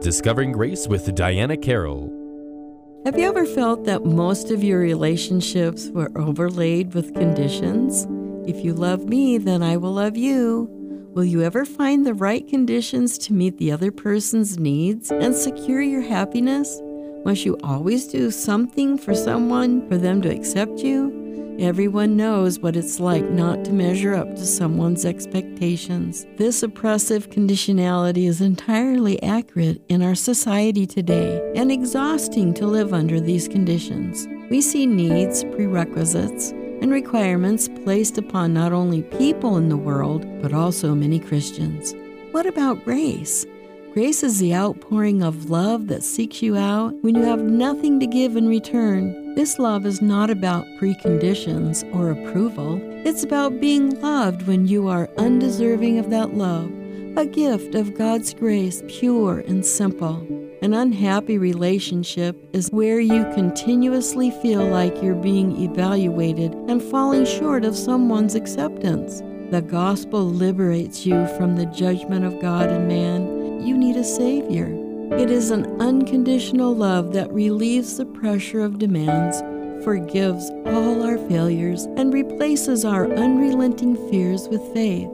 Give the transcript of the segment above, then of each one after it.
Discovering Grace with Diana Carroll. Have you ever felt that most of your relationships were overlaid with conditions? If you love me, then I will love you. Will you ever find the right conditions to meet the other person's needs and secure your happiness? Must you always do something for someone for them to accept you? Everyone knows what it's like not to measure up to someone's expectations. This oppressive conditionality is entirely accurate in our society today and exhausting to live under these conditions. We see needs, prerequisites, and requirements placed upon not only people in the world, but also many Christians. What about grace? Grace is the outpouring of love that seeks you out when you have nothing to give in return. This love is not about preconditions or approval. It's about being loved when you are undeserving of that love, a gift of God's grace, pure and simple. An unhappy relationship is where you continuously feel like you're being evaluated and falling short of someone's acceptance. The gospel liberates you from the judgment of God and man you need a Savior. It is an unconditional love that relieves the pressure of demands, forgives all our failures, and replaces our unrelenting fears with faith.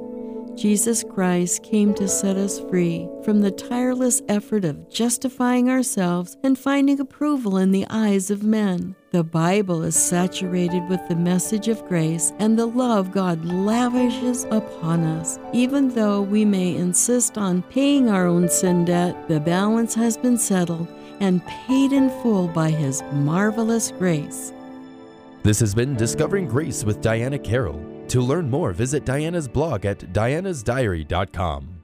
Jesus Christ came to set us free from the tireless effort of justifying ourselves and finding approval in the eyes of men. The Bible is saturated with the message of grace and the love God lavishes upon us. Even though we may insist on paying our own sin debt, the balance has been settled and paid in full by His marvelous grace. This has been Discovering Grace with Diana Carroll. To learn more, visit Diana's blog at dianasdiary.com.